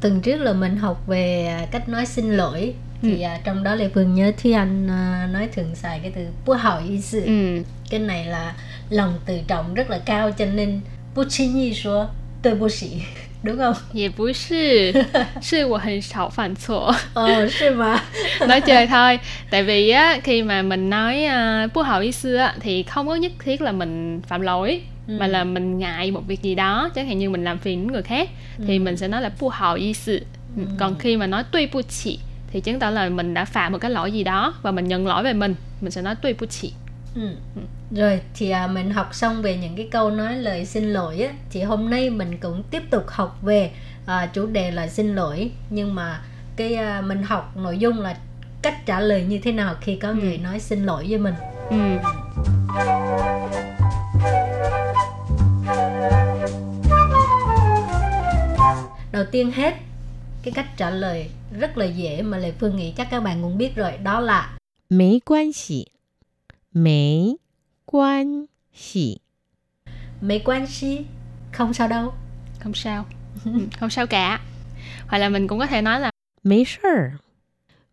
tuần trước là mình học về à, cách nói xin lỗi thì Ừ. à, trong đó Lê Phương nhớ Thúy Anh à, nói thường xài cái từ bố hảo ý sự Ừ, cái này là lòng tự trọng rất là cao cho nên bố chính y số tôi bố sĩ đúng không 也不是，是我很少犯错。 ờ是mà nói chơi thôi tại vì á khi mà mình nói uh, bố hậu ý xưa á thì không có nhất thiết là mình phạm lỗi Ừ. mà là mình ngại một việc gì đó chẳng hạn như mình làm phiền người khác thì Ừ. mình sẽ nói là bố hậu ý sự Ừ. còn khi mà nói tuy bu chỉ thì chứng tỏ là mình đã phạm một cái lỗi gì đó và mình nhận lỗi về mình mình sẽ nói tuy bu chỉ ừ. rồi thì à, mình học xong về những cái câu nói lời xin lỗi á thì hôm nay mình cũng tiếp tục học về à, chủ đề là xin lỗi nhưng mà cái à, mình học nội dung là cách trả lời như thế nào khi có người nói xin lỗi với mình ừ. đầu tiên hết. Cái cách trả lời rất là dễ mà lệ phương nghĩ chắc các bạn cũng biết rồi đó là mấy quan xỉ mấy quan xỉ mấy quan xỉ không sao đâu. Không sao. Không sao cả. Hoặc là mình cũng có thể nói là mấy sự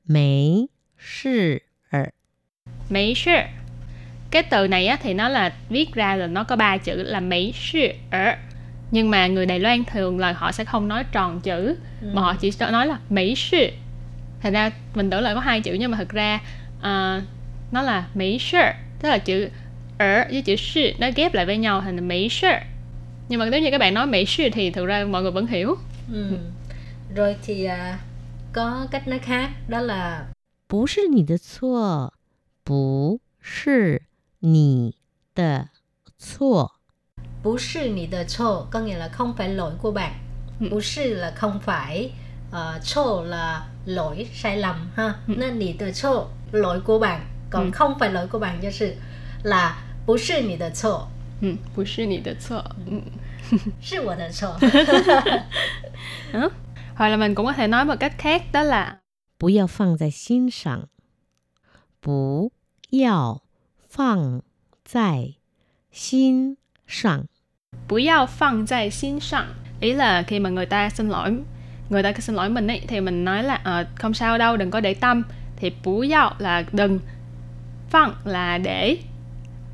mấy sự mấy sự cái từ này á, thì nó là viết ra là nó có ba chữ là mấy sự nhưng mà người Đài Loan thường là họ sẽ không nói tròn chữ mà họ chỉ nói là mấy sự thành ra mình tưởng là có hai chữ nhưng mà thực ra à, nó là mấy sự tức là chữ ở với chữ sự nó ghép lại với nhau thành là mấy sự nhưng mà nếu như các bạn nói mấy sự thì thực ra mọi người vẫn hiểu ừ. rồi thì à, có cách nói khác đó là 不是你的错，不是你的错， bú sư nì tờ chô có nghĩa là không phải lỗi của bạn Ừ. bú sư là không phải uh, chô là lỗi sai lầm ha Ừ. nên nì tờ chô lỗi của bạn còn Ừ. không phải lỗi của bạn cho sự là bú sư nì tờ chô ừ, 不是你的错 ừ. sư của tờ chô Đó. hoặc là mình cũng có thể nói một cách khác đó là 不要放在心上，不要放在心上。 不要放在心上ý là khi mà người ta xin lỗi người ta xin lỗi mình ấy thì mình nói là ờ, không sao đâu đừng có để tâm thì bú yao là đừng phăng là để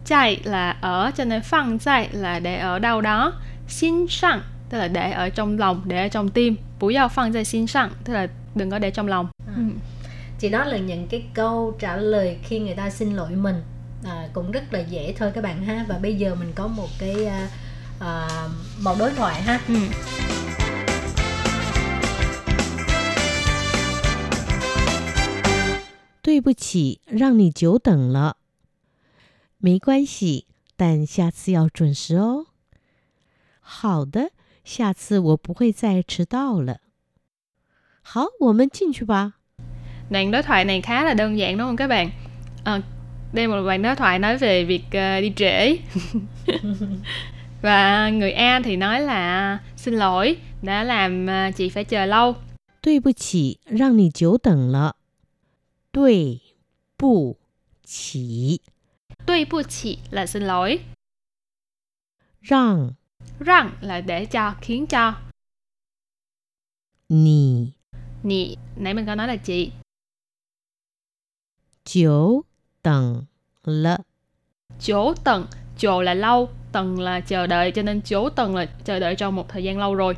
chạy là ở cho nên phăng chạy là để ở đâu đó xin sang tức là để ở trong lòng để ở trong tim bú yao phăng在心上 tức là đừng có để trong lòng ừ. thì đó là những cái câu trả lời khi người ta xin lỗi mình à, cũng rất là dễ thôi các bạn ha và bây giờ mình có một cái à, à, một đối thoại ha Ừ. 对不起，让你久等了。没关系，但下次要准时哦。好的，下次我不会再迟到了。好，我们进去吧。 đoạn đối thoại này khá là đơn giản đúng không các bạn Ờ, đây là một đoạn đối thoại nói về việc ờ, đi trễ và người A thì nói là xin lỗi đã làm ờ, chị phải chờ lâu 对不起，让你久等了。对不起， tuy bu chỉ là xin lỗi 让 rằng là để cho khiến cho 你 nhị nãy mình có nói là chị 久等了。 chỗ tầng chỗ là lâu tầng là chờ đợi cho nên chỗ tầng là chờ đợi trong một thời gian lâu rồi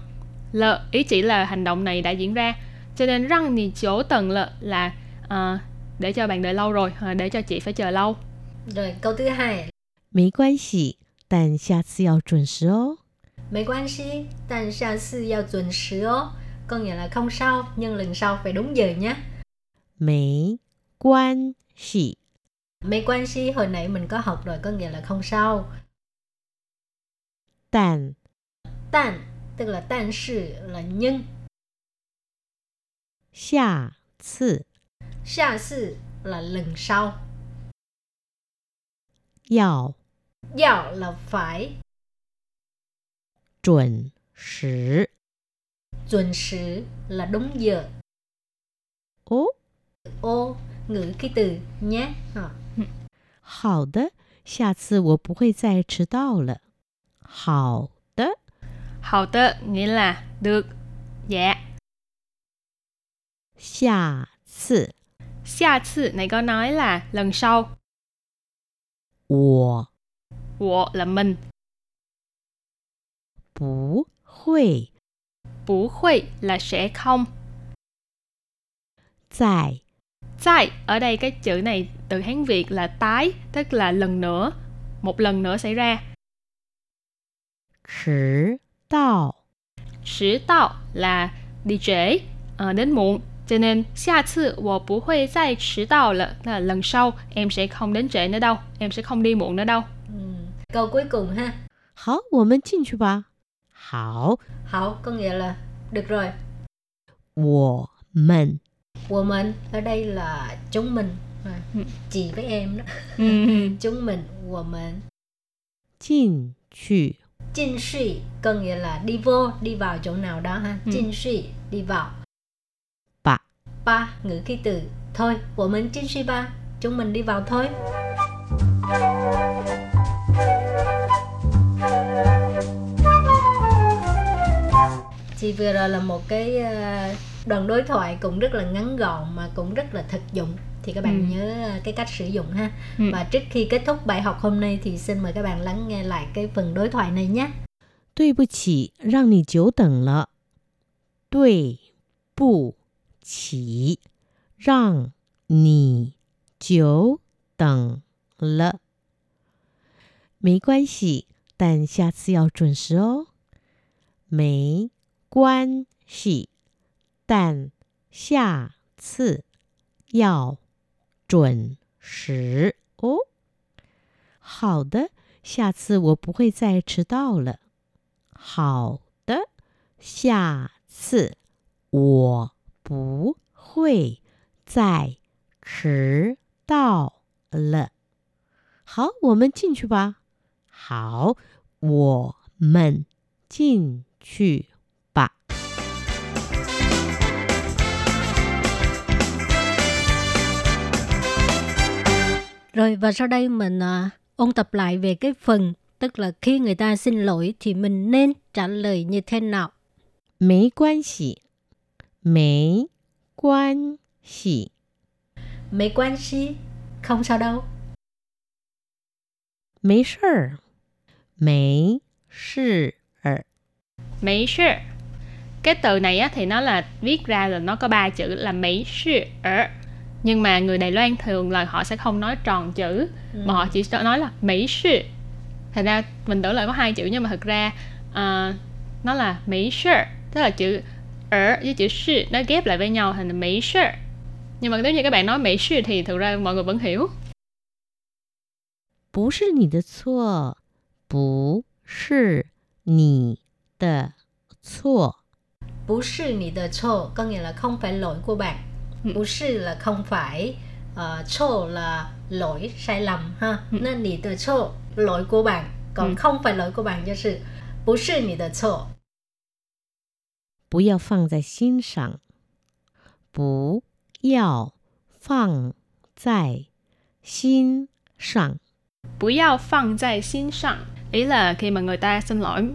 lợ ý chỉ là hành động này đã diễn ra cho nên răng thì chỗ tầng lợ là ờ, để cho bạn đợi lâu rồi ờ, để cho chị phải chờ lâu rồi câu thứ hai 没关系，但下次要准时哦。 mấy quan si但下次要准时哦 có nghĩa là không sao nhưng lần sau phải đúng giờ nhé 没关系， mấy quan si hồi nãy mình có học rồi có nghĩa là không sao 但 但 tức là 但是 là nhưng 下次 下次 là lần sau 要 Dạo là phải, 准时 chuẩn sử là đúng giờ. 哦。 Ô, ngữ cái từ nhé. Ờ. 好的，下次我不会再迟到了。 好的， hậu tơ nghĩa là được dạ 下次 xa次này có nói là lần sau 我 của là mình 不会 bủ khuy là sẽ không 再 Tại ở đây cái chữ này từ Hán Việt là tái, tức là lần nữa, một lần nữa xảy ra. 迟到。 Sử tạo là đi trễ, ờ, đến muộn. Cho nên, 下次我不会再迟到了 là lần sau em sẽ không đến trễ nữa đâu, em sẽ không đi muộn nữa đâu. Ừ. Câu cuối cùng ha. 好，我们进去吧。好， Hảo có nghĩa là được rồi. 我们 Của mình ở đây là chúng mình. À, Ừ. chị với em đó. Ừ. Chúng mình, của mình. 进去 Chinh suy có nghĩa là đi vô, đi vào chỗ nào đó ha. Ừ. Chinh suy, đi vào. Ba. Ba, ngữ khí từ. Thôi, của mình chinh suy ba. Chúng mình đi vào thôi. Chị vừa rồi là một cái ờ, đoạn đối thoại cũng rất là ngắn gọn mà cũng rất là thực dụng thì các bạn Ừ. nhớ ờ, cái cách sử dụng ha Ừ. và trước khi kết thúc bài học hôm nay thì xin mời các bạn lắng nghe lại cái phần đối thoại này nhé 对不起，让你久等了。对不起，让你久等了。没关系，但下次要准时哦。没关系， 但下次要准时哦。好的，下次我不会再迟到了。好的，下次我不会再迟到了。好，我们进去吧。好，我们进去 Rồi và sau đây mình à, ôn tập lại về cái phần tức là khi người ta xin lỗi thì mình nên trả lời như thế nào. Mấy quan xỉ. Mấy quan xỉ. Mấy quan xỉ. Không sao đâu. Mấy sự. Mấy sự. Mấy sự. Cái từ này á, thì nó là viết ra rồi nó có ba chữ là mấy sự Nhưng mà người Đài Loan thường là họ sẽ không nói tròn chữ mà họ chỉ nói là mấy sự. Thành ra mình tưởng là có hai chữ nhưng mà thực ra à, nó là mấy sự, tức là chữ ở với chữ sự nó ghép lại với nhau thành là mấy sự. Nhưng mà nếu như các bạn nói mấy sự thì thực ra mọi người vẫn hiểu. 不是你的错，不是你的错， Bú sư nì tờ chô có nghĩa là không phải lỗi của bạn. Ừ. Bú sư là không phải, uh, chô là lỗi sai lầm ha. Ừ. Nên nì tờ chô lỗi của bạn, còn Ừ. không phải lỗi của bạn cho sự. Bú sư nì tờ chô. 不要放在心上，不要放在心上。 Bú yao phăng在xin sẵn Ý là khi mà người ta xin lỗi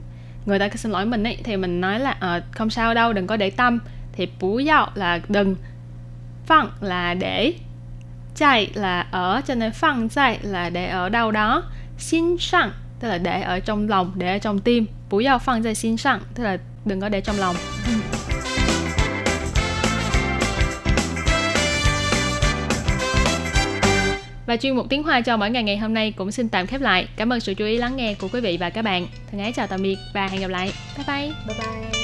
Người ta xin lỗi mình ấy Thì mình nói là ờ, không sao đâu đừng có để tâm Thì bú yao là đừng phẳng là để Chạy là ở, Cho nên phẳng chạy là để ở đâu đó Xin sẵn, Tức là để ở trong lòng, Để ở trong tim Bú chạy xin sẵn, Tức là đừng có để trong lòng Và chuyên mục tiếng Hoa cho mỗi ngày ngày hôm nay cũng xin tạm khép lại. Cảm ơn sự chú ý lắng nghe của quý vị và các bạn. Thân ái chào tạm biệt và hẹn gặp lại. Bye bye. Bye bye.